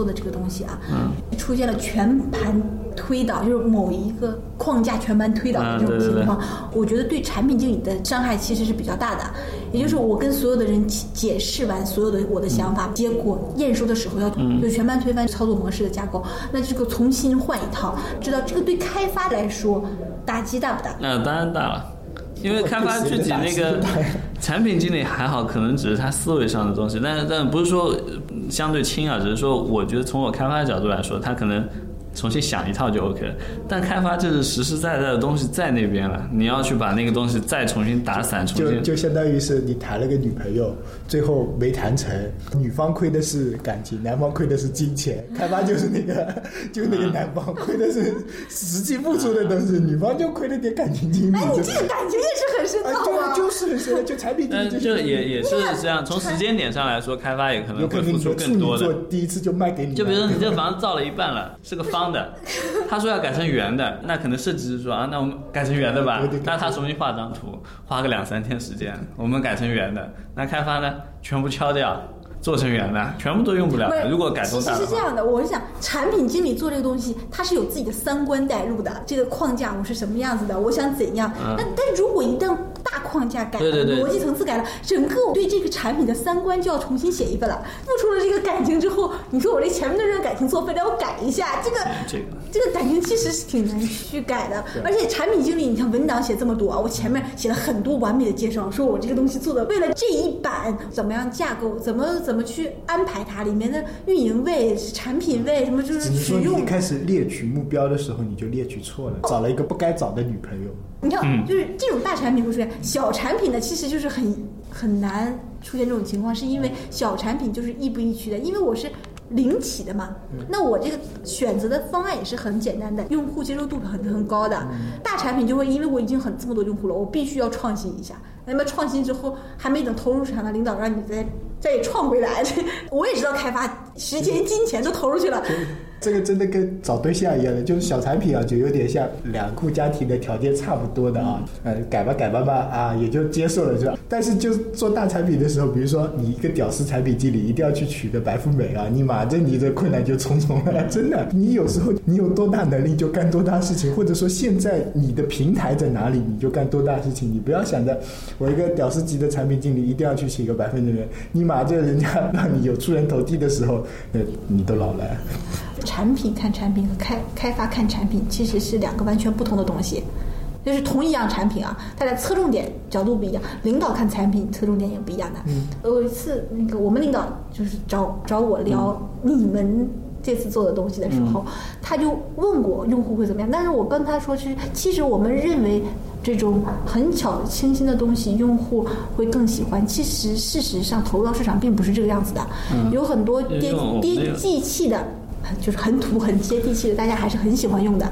做的这个东西啊，出现了全盘推倒，就是某一个框架全盘推倒的这种嗯对对情况，我觉得对产品经理的伤害其实是比较大的。也就是我跟所有的人解解释完所有的我的想法，结果验收的时候要就全盘推翻操作模式的架构，那这个重新换一套，知道这个对开发来说打击大不大？那当然大了，因为开发具体那个 产品经理还好，可能只是他思维上的东西，但但不是说呃相对轻啊，只是说我觉得从我开发的角度来说，他可能。重新想一套就 OK 了，但开发就是实实在在的东西在那边了，你要去把那个东西再重新打散，重新就就相当于是你谈了个女朋友，最后没谈成，女方亏的是感情，男方亏的是金钱，开发就是那个 就那个男方亏的是实际付出的东西，女方就亏了点感情经历。哎，你这个感情也是很深啊，奥啊！对啊，就是很深，就产品经理就是也也是这样，从时间点上来说，开发也可能会付出更多的座。第一次就卖给你，就比如说你这房子造了一半了，是个方的，他说要改成圆的，那可能设计师说啊，那我们改成圆的吧那他重新画张图，花个两三天时间，我们改成圆的，那开发呢全部敲掉，做成圆的，全部都用不了，如果改动其大的话。实是这样的，我是想，产品经理做这个东西，他是有自己的三观带入的。这个框架我是什么样子的，我想怎样。嗯那但如果一旦大框架改了，对对对。逻辑层次改了，整个我对这个产品的三观就要重新写一份了。付出了这个感情之后，你说我这前面的这个感情作废了，我改一下，这个这个。这个感情其实是挺难去改的。而且产品经理，你看文档写这么多啊，我前面写了很多完美的介绍，说我这个东西做的为了这一版怎么样架构，怎么怎么去安排它里面的运营位、产品位，什么就是使用。一开始猎取目标的时候你就猎取错了，找了一个不该找的女朋友。你看，嗯。就是这种大产品会出现，小产品呢，其实就是很很难出现这种情况，是因为小产品就是亦步亦趋的，因为我是。零起的嘛，那我这个选择的方案也是很简单的，用户接受度很很高的。大产品就会因为我已经很这么多用户了，我必须要创新一下。那么创新之后，还没等投入市场的领导让你再再创回来，我也知道开发时间、金钱都投入去了，这个真的跟找对象一样的，就是小产品啊，就有点像两户家庭的条件差不多的啊，呃，改吧改吧吧啊，也就接受了是吧？但是就做大产品的时候，比如说你一个屌丝产品经理，一定要去娶个白富美啊，你马这你的困难就重重了，真的。你有时候你有多大能力就干多大事情，或者说现在你的平台在哪里，你就干多大事情，你不要想着我一个屌丝级的产品经理一定要去娶一个白富美，你马这人家让你有出人头地的时候，那你都老了。产品看产品和开开发看产品其实是两个完全不同的东西。就是同一样产品啊，它的侧重点角度不一样，领导看产品侧重点也不一样的。嗯，有一次那个我们领导就是找找我聊你们这次做的东西的时候，他就问过用户会怎么样，但是我跟他说是，其实我们认为这种很巧清新的东西，用户会更喜欢。其实事实上投入到市场并不是这个样子的，有很多接因为我们接那个地气的，就是很土很接地气的，大家还是很喜欢用的。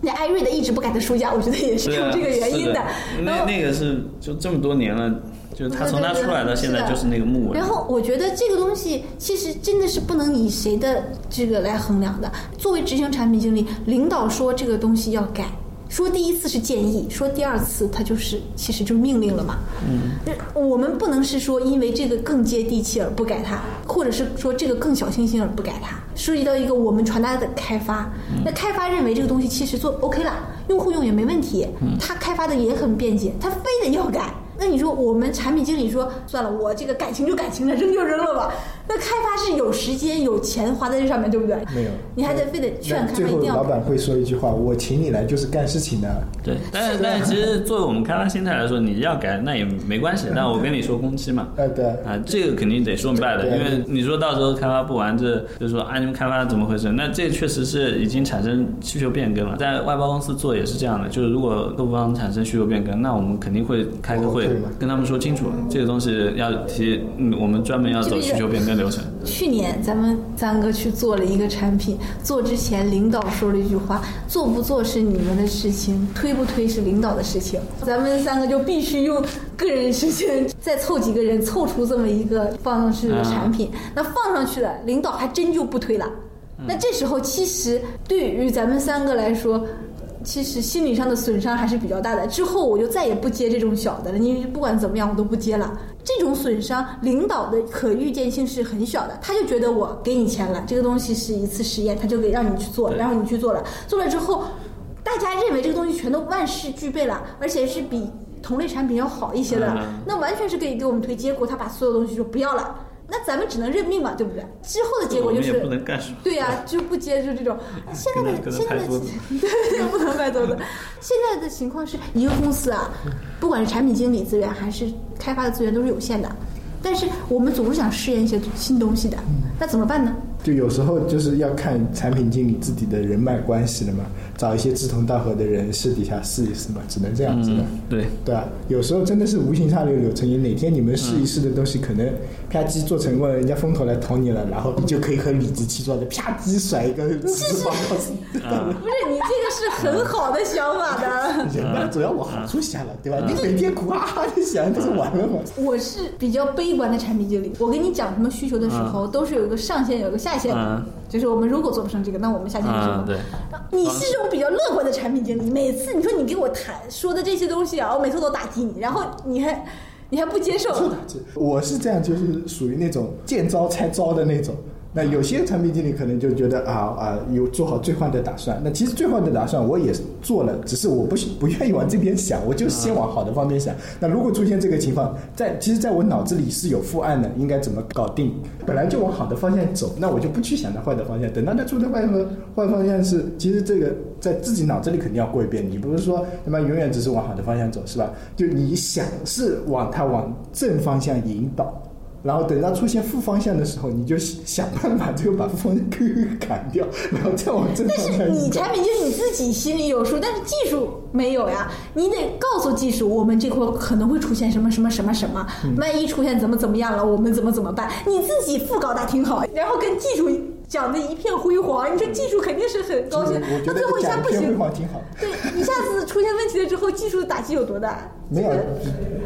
那艾瑞的一直不改的书架，我觉得也是有这个原因是的那那个是就这么多年了，就是他从他出来到现在就是那个木纹然。后我觉得这个东西其实真的是不能以谁的这个来衡量的。作为执行产品经理，领导说这个东西要改。说第一次是建议，说第二次他就是其实就是命令了嘛。嗯，我们不能是说因为这个更接地气而不改它，或者是说这个更小清新而不改它。涉及到一个我们传达的开发，那开发认为这个东西其实做 OK 了，用户用也没问题，他开发的也很便捷，他非得要改。那你说我们产品经理说算了，我这个感情就感情了，扔就扔了吧。那开发是有时间有钱花在这上面，对不对？没有你还得非得劝那最后开发一定要改。老板会说一句话：“我请你来就是干事情的。对，但是但是其实作为我们开发心态来说，你要改那也没关系，但我跟你说工期嘛”。呃，对，啊，这个肯定得说明白的，因为你说到时候开发不完，这就是说啊，你们开发怎么回事？那这确实是已经产生需求变更了。在外包公司做也是这样的，就是如果客户方产生需求变更，那我们肯定会开个会对跟他们说清楚，这个东西要提，嗯，我们专门要走需求变更流程。去年咱们三个去做了一个产品，做之前领导说了一句话：做不做是你们的事情，推不推是领导的事情。咱们三个就必须用个人时间再凑几个人，凑出这么一个放上去的产品。那放上去了，领导还真就不推了。那这时候其实对于咱们三个来说。其实心理上的损伤还是比较大的。之后我就再也不接这种小的了，因为不管怎么样我都不接了。这种损伤，领导的可预见性是很小的，他就觉得我给你钱了，这个东西是一次实验，他就给让你去做，然后你去做了，做了之后，大家认为这个东西全都万事俱备了，而且是比同类产品要好一些的，嗯那完全是可以给我们推。结果他把所有东西说不要了，那咱们只能认命嘛，对不对？之后的结果就是不能干什么。对呀、就不接就这种。现在的现在的 对不能拍桌子。现在的情况是一个公司啊，不管是产品经理资源还是开发的资源都是有限的，但是我们总是想试验一些新东西的，那怎么办呢？就有时候就是要看产品经理自己的人脉关系了嘛，找一些志同道合的人私底下试一试嘛，只能这样子的。嗯，对，对啊，有时候真的是无心插柳柳成荫。哪天你们试一试的东西，可能啪叽做成功了，人家风投来投你了，然后你就可以很理直气壮的啪叽甩一个辞职报告书。不是你这个是很好的想法的。人家总要往好处想了，对吧？你每天苦哈哈的想，这是完了吗？我是比较悲观的产品经理，我跟你讲什么需求的时候，都是有一个上限，有一个下限的嗯。就是我们如果做不成这个，那我们下线是什么嗯，？对，你是这种比较乐观的产品经理，每次你说你给我谈说的这些东西啊，我每次都打击你，然后你还你还不接受，我是这样，就是属于那种见招拆招的那种。那有些产品经理可能就觉得啊啊有做好最坏的打算。那其实最坏的打算我也做了，只是我不不愿意往这边想，我就先往好的方面想。那如果出现这个情况，在其实在我脑子里是有负案的，应该怎么搞定？本来就往好的方向走，那我就不去想它坏的方向。等到它出的坏和坏方向是，其实这个在自己脑子里肯定要过一遍。你不是说他妈永远只是往好的方向走，是吧？就你想是往它往正方向引导。然后等到出现负方向的时候，你就想办法就把负方向 砍掉，然后再往正但方向是你。产品就是你自己心里有数，但是技术没有呀。你得告诉技术，我们这块可能会出现什么什么什么什么，嗯万一出现怎么怎么样了，我们怎么怎么办？你自己副稿打挺好，然后跟技术讲的一片辉煌，你说技术肯定是很高兴那最后一下不行。对，一下子出现问题了之后，技术打击有多大？没有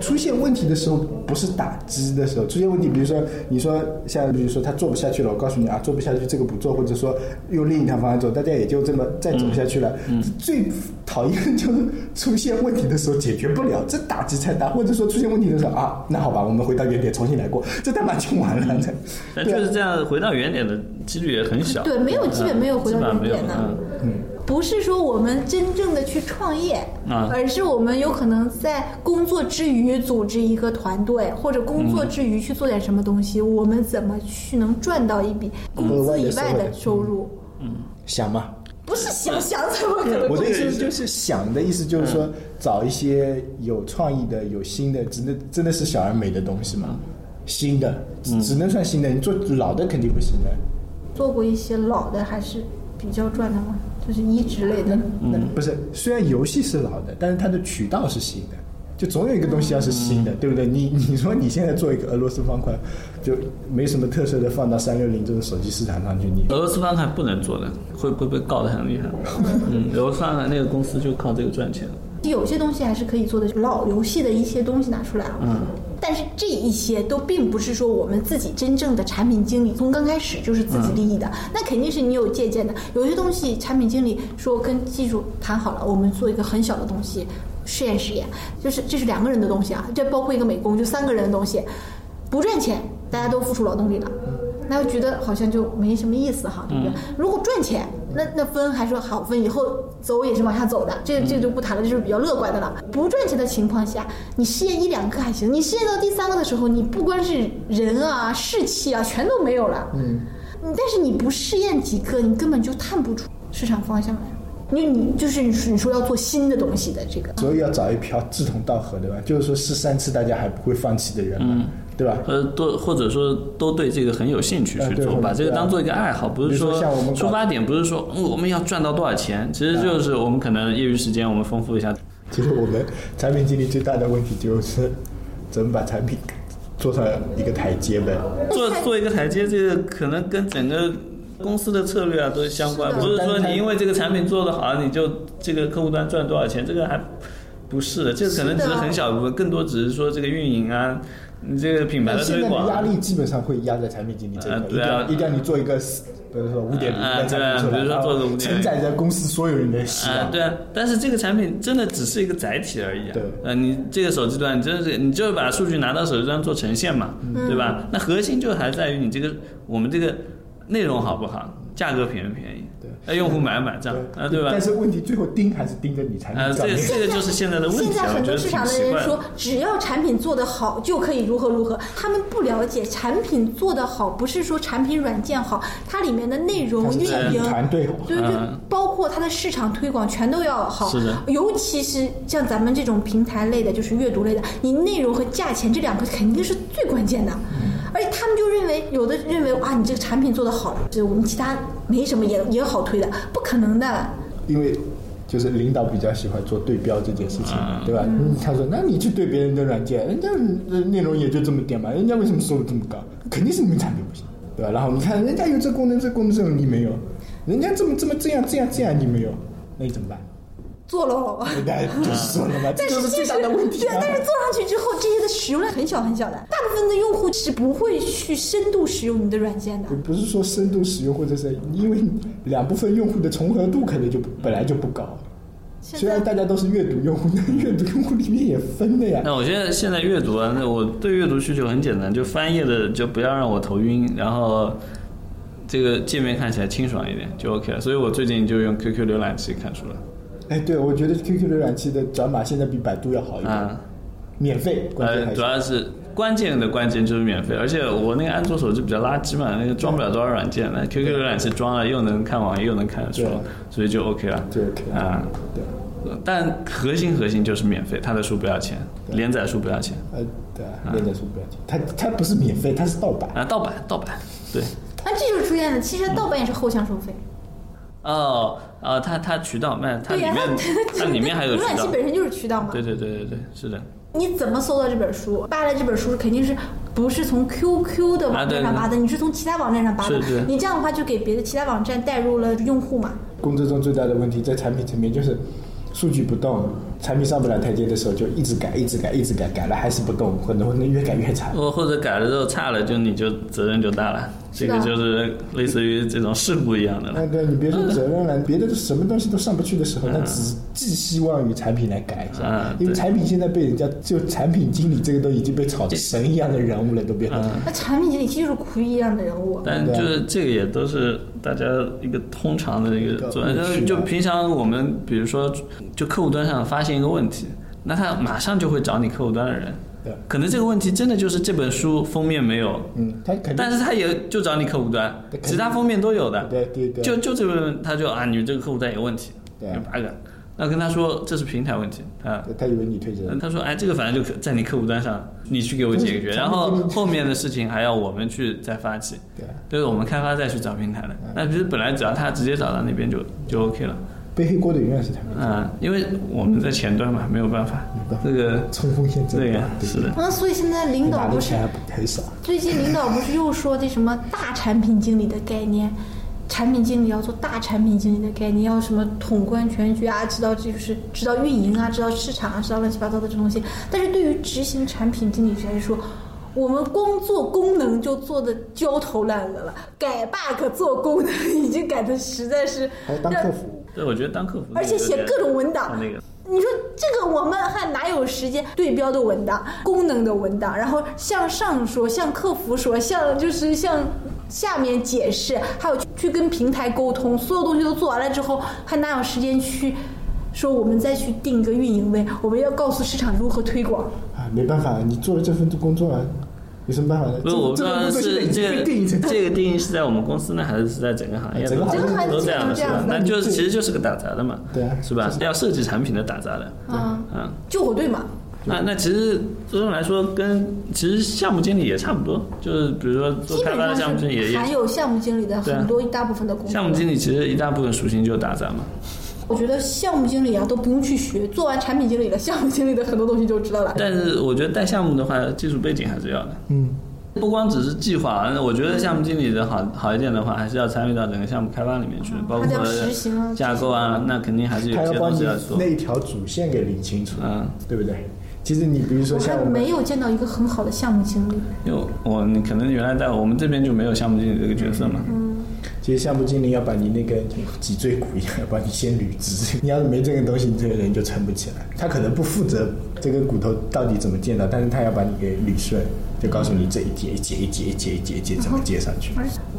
出现问题的时候，不是打击的时候，出现问题，比如说你说像比如说他做不下去了，我告诉你啊，做不下去这个不做，或者说用另一条方案做，大家也就这么再走下去了。最讨厌就是出现问题的时候解决不了，这打击太大，或者说出现问题的时候啊，那好吧，我们回到原点重新来过，这他妈就完了。但对啊就是这样，回到原点的几率也很小。对，没有基本没有回到原点的。嗯不是说我们真正的去创业，啊而是我们有可能在工作之余组织一个团队，或者工作之余去做点什么东西，我们怎么去能赚到一笔工资以外的收入？嗯想吗，不是想想怎么可能？我的意思就是想的意思，就是说找一些有创意的、有新的，真的真的是小而美的东西嘛。新的只只能算新的，你做老的肯定不行的。做过一些老的还是比较赚的吗？就是移植类的。那不是，虽然游戏是老的，但是它的渠道是新的，就总有一个东西要是新的，对不对？你 你说你现在做一个俄罗斯方块，就没什么特色的，放到三六零这个手机市场上去，你俄罗斯方块不能做的，会会被告得很厉害。嗯，俄罗斯方块那个公司就靠这个赚钱。有些东西还是可以做的，老游戏的一些东西拿出来啊。嗯。但是这一些都并不是说我们自己真正的产品经理从刚开始就是自己利益的，那肯定是你有借鉴的。有些东西产品经理说跟技术谈好了，我们做一个很小的东西，试验试验，就是这是两个人的东西啊，这包括一个美工，就三个人的东西，不赚钱，大家都付出劳动力了。那就觉得好像就没什么意思哈，对不对？如果赚钱，那那分还说好分，以后走也是往下走的，这这就不谈了，这就是比较乐观的了。不赚钱的情况下，你试验一两个还行，你试验到第三个的时候，你不光是人啊、士气啊，全都没有了。嗯，但是你不试验几个，你根本就探不出市场方向来。因为你就是你说你说要做新的东西的这个，所以要找一票志同道合，的吧？就是说试三次大家还不会放弃的人嘛，对吧？呃，都或者说都对这个很有兴趣去做，把这个当做一个爱好，不是说像我们出发点不是说、嗯、我们要赚到多少钱，其实就是我们可能业余时间我们丰富一下。其实我们产品经理最大的问题就是怎么把产品做上一个台阶呗。做做一个台阶，这个可能跟整个公司的策略啊都是相关，不是说你因为这个产品做得好，你就这个客户端赚多少钱，这个还不是的，这可能只是很小一部分，更多只是说这个运营啊，你这个品牌的现在的推广啊。压力基本上会压在产品经理这一块，一定要一定要你做一个，比如说五点零啊的产品出来，对啊比如说做个5.0承载着公司所有人的希望，，啊对啊，但是这个产品真的只是一个载体而已、啊。对。呃，你这个手机端，你真的是，你就是把数据拿到手机端做呈现嘛，对吧？那核心就还在于你这个我们这个内容好不好，价格便不便宜，对那用户买不买账啊，对吧但？是问题最后盯还是盯着你产啊，这品上面。这个就是现在的问题现在很多市场的人说，只要产品做得好就可以如何如何，他们不了解产品做得好，不是说产品软件好，它里面的内容运营。团队好，对对嗯，包括它的市场推广全都要好，是的尤其是像咱们这种平台类的，就是阅读类的，你内容和价钱这两个肯定是最关键的。而且他们就认为，有的认为啊，你这个产品做得好，这我们其他没什么也也好推的，不可能的。因为就是领导比较喜欢做对标这件事情对吧？嗯他说：“那你去对别人的软件，人家呃内容也就这么点嘛，人家为什么收入这么高？肯定是你们产品不行，对吧？然后你看人家有这功能，这功能这种你没有，人家这么这么这样这样这样你没有，那你怎么办？做喽。人家就是说了嘛，这是是最大的问题。但是做上去之后，这些的使用量很小很小的，大部分的用户是不会去深度使用你的软件的。不是说深度使用，或者是因为两部分用户的重合度可能就本来就不高。虽然大家都是阅读用户，但阅读用户里面也分的呀。那我现在现在阅读啊，那我对阅读需求很简单，就翻页的就不要让我头晕，然后这个界面看起来清爽一点就 OK 了。所以我最近就用 QQ 浏览器看书了。哎，对，我觉得 QQ 浏览器的转码现在比百度要好一点，啊，免费，关键。主要是关键的关键就是免费，而且我那个安卓手机比较垃圾嘛，那个装不了多少软件，那 QQ 浏览器装了又能看网页又能看书对，所以就 OK 了。对 OK 啊，对，但核心核心就是免费，它的书不要钱，连载书不要钱。呃，对，连载书不要钱，它它不是免费，它是盗版。啊，盗版盗版，对。那这就出现了，其实盗版也是后向收费。哦，哦，它它渠道卖，它、里面它里面还有渠道。浏览器，本身就是渠道嘛。对对对对对，是的，你怎么搜到这本书？扒了这本书肯定是不是从 QQ 的网站上扒的？你是从其他网站上扒的啊是是。你这样的话就给别的其他网站带入了用户嘛？工作中最大的问题在产品层面就是数据不动，产品上不了台阶的时候就一直改，一直改，一直改，改了还是不动，可能会越改越差。或 或者改了之后差了，就你就责任就大了，这个就是类似于这种事故一样的了。那对你别说责任了，别的什么东西都上不去的时候，那只寄希望于产品来改一下嗯，因为产品现在被人家就产品经理这个都已经被炒成神一样的人物了，都变成。那产品经理其实就是苦一样的人物。但就是这个也都是大家一个通常的一个就就平常我们比如说就客户端上发现一个问题，那他马上就会找你客户端的人，对，可能这个问题真的就是这本书封面没有，嗯，他肯定但是他也就找你客户端其他封面都有的，对对对，就就这个他就啊，你们这个客户端有问题，有 bug，那跟他说这是平台问题啊。他以为你推责任。他说：“哎，这个反正就可在你客户端上，你去给我解决，然后后面的事情还要我们去再发起，对。啊，就是我们开发再去找平台的。那其实本来只要他直接找到那边就就 OK 了，背黑锅的永远是他们，嗯，因为我们在前端嘛，没有办法，这个冲锋陷阵。对呀是的，那所以现在领导不是很少。最近领导不是又说这什么大产品经理的概念？产品经理要做大产品经理的概念，要什么统观全局啊，知道这就是知道运营啊，知道市场啊，知道乱七八糟的这东西。但是对于执行产品经理来说，我们光做功能就做的焦头烂额了，改 bug 做功能已经改的实在是还要当客服，对，我觉得当客服而且写各种文档那个你说这个我们还哪有时间对标的文档、功能的文档，然后向上说、向客服说、向就是向下面解释，还有去去跟平台沟通，所有东西都做完了之后，还哪有时间去说我们再去定一个运营位，我们要告诉市场如何推广？啊，没办法，你做了这份工作啊，有什么办法呢？不是，我不知道份工作现在已经是这个定义这个定义是在我们公司呢，还是是在整个行业都整个行业都这样的，是吧？那就是其实就是个打杂的嘛，对啊是吧？要设计产品的打杂的，啊，嗯。救火队嘛，那那其实最终来说，跟其实项目经理也差不多，就是比如说做开发的项目经理也也，有项目经理的很多一大部分的工作。项目经理其实一大部分属性就是打杂嘛。我觉得项目经理啊都不用去学，做完产品经理了，项目经理的很多东西就知道了。但是我觉得带项目的话，技术背景还是要的。嗯，不光只是计划，我觉得项目经理的好好一点的话，还是要参与到整个项目开发里面去，包括实行啊架构啊，那肯定还是有些东西要做那。一条主线给理清楚，嗯，对不对？其实你比如说我还像我们没有见到一个很好的项目经理。因为我你可能原来在我们这边就没有项目经理这个角色嘛。其实项目经理要把你那个脊椎骨一样，要把你先捋直。你要是没这个东西，你这个人就撑不起来。他可能不负责这根骨头到底怎么建的，但是他要把你给捋顺，就告诉你这一节一节一节一节一节一节怎么接上去。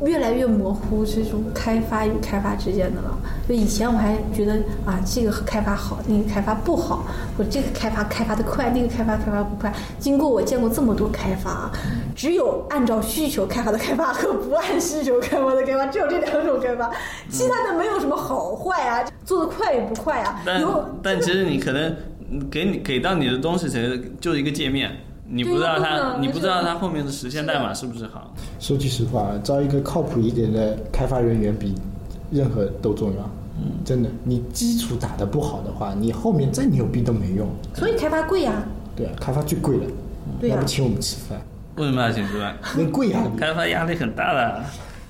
越来越模糊这种开发与开发之间的了。就以前我还觉得啊，这个开发好，那个开发不好，或者这个开发开发的快，那个开发开发不快。经过我见过这么多开发，只有按照需求开发的开发和不按需求开发的开发，只有这两种开发，其他的没有什么好坏啊，做的快与不快啊。但有但其实你可能嗯给你给到你的东西，其实就是一个界面，你不知道对它你不知道它后面的实现代码是不是好。说句实话，招一个靠谱一点的开发人员比任何都重要。嗯，真的，你基础打得不好的话，你后面再牛逼都没用。所以开发贵呀、对啊，开发最贵了，对啊要不请我们吃饭？为什么要请吃饭？那贵啊！开发压力很大的。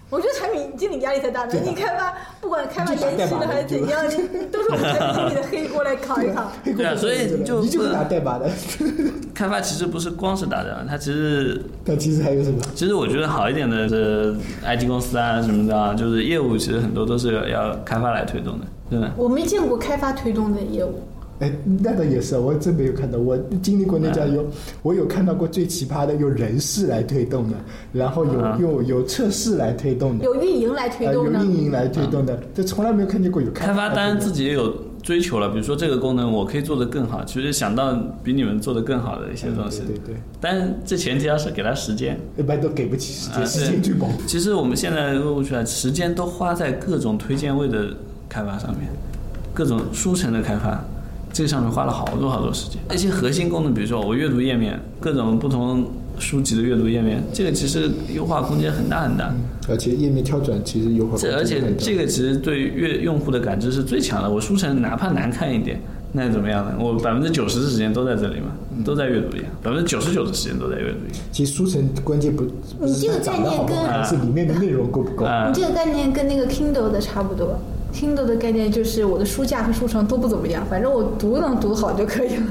我觉得产品经理压力太大了。你开发不管开发延期的还是怎样，你 都是我们产品经理的黑锅来扛一扛。对啊所以就你就是打代码的。开发其实不是光是打仗，它其实 它其实还有什么？其实我觉得好一点的是 IT 公司啊什么的啊，就是业务其实很多都是要开发来推动的，真的。我没见过开发推动的业务，哎，那倒也是，我真没有看到。我经历过那家有，我有看到过最奇葩的，有人事来推动的，然后有、啊有有测试来推动的，有运营来推动的。有运营来推动的，这从来没有看见过有开发当然自己己也有追求了，比如说这个功能我可以做得更好，其实想到比你们做得更好的一些东西。对对对，但这前提要是给他时间。一般都给不起时间，啊时间最猛。其实我们现在陆续啊，时间都花在各种推荐位的开发上面，各种书城的开发，这个上面花了好多好多时间。一些核心功能，比如说我阅读页面，各种不同书籍的阅读页面，这个其实优化空间很大很大。而且页面跳转其实优化空间这而且这个其实对阅用户的感知是最强的。我书城哪怕难看一点，那又怎么样呢？我百分之九十的时间都在这里嘛，都在阅读页，百分之九十九的时间都在阅读页。其实书城关键不不是你这个概看，是里面的内容够不够。啊你这个概念跟那个 Kindle 的差不多。Kindle 的概念就是我的书架和书城都不怎么样，反正我读能读好就可以了。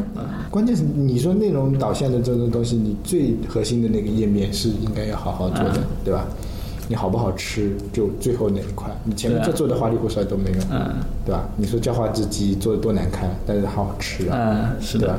关键是你说内容导向的这种东西，你最核心的那个页面是应该要好好做的，嗯对吧？你好不好吃，就最后那一块，你前面这做的花里胡哨都没用，嗯对吧？你说叫花之鸡做的多难看，但是好好吃啊，嗯，是的。？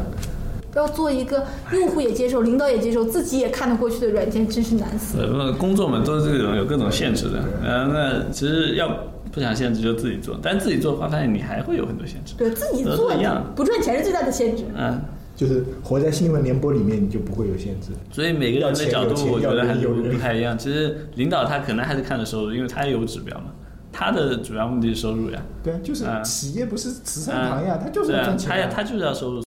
要做一个用户也接受、领导也接受、自己也看得过去的软件，真是难死。呃，工作嘛都是这种有各种限制的。呃，那其实要不想限制就自己做，但自己做的话，发现你还会有很多限制。对自己做一样不赚钱是最大的限制。嗯，就是活在新闻联播里面，你就不会有限制。所以每个人的角度，我觉得还是不太一样。其实领导他可能还是看的收入，因为他也有指标嘛，他的主要目的是收入呀。对啊，就是嗯企业不是慈善堂呀，嗯它就是要赚钱啊。他他就是要收入。